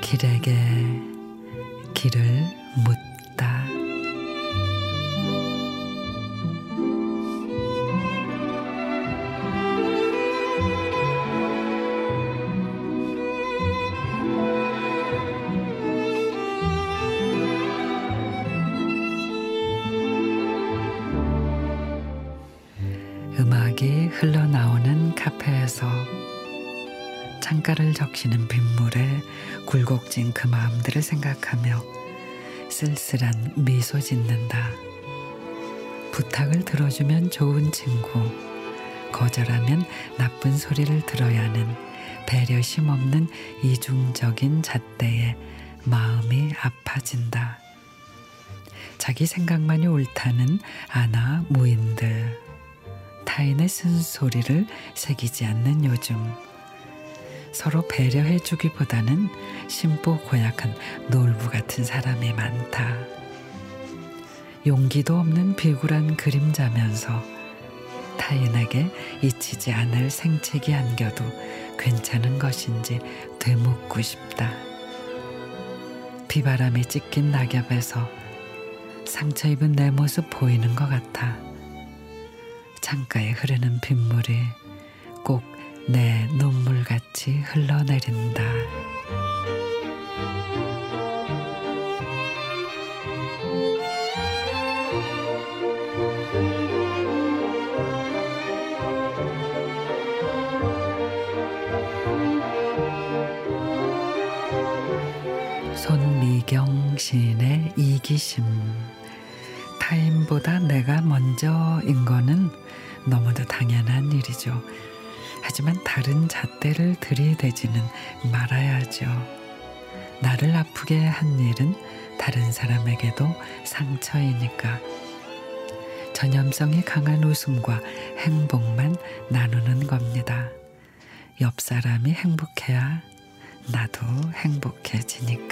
길에게 길을 묻다. 음악이 흘러나오는 카페에서 창가를 적시는 빗물에 굴곡진 그 마음들을 생각하며 쓸쓸한 미소 짓는다. 부탁을 들어주면 좋은 친구, 거절하면 나쁜 소리를 들어야 하는 배려심 없는 이중적인 잣대에 마음이 아파진다. 자기 생각만이 옳다는 아나 무인들. 타인의 쓴소리를 새기지 않는 요즘 서로 배려해 주기보다는 심보 고약한 놀부 같은 사람이 많다. 용기도 없는 비굴한 그림자면서 타인에게 잊히지 않을 생채기 안겨도 괜찮은 것인지 되묻고 싶다. 비바람이 찢긴 낙엽에서 상처 입은 내 모습 보이는 것 같아. 창가에 흐르는 빗물이 꼭 내 눈물같이 흘러내린다. 손미경 시인의 이기심 타인보다 내가 먼저인 거는 너무도 당연한 일이죠. 하지만 다른 잣대를 들이대지는 말아야죠. 나를 아프게 한 일은 다른 사람에게도 상처이니까. 전염성이 강한 웃음과 행복만 나누는 겁니다. 옆 사람이 행복해야 나도 행복해지니까.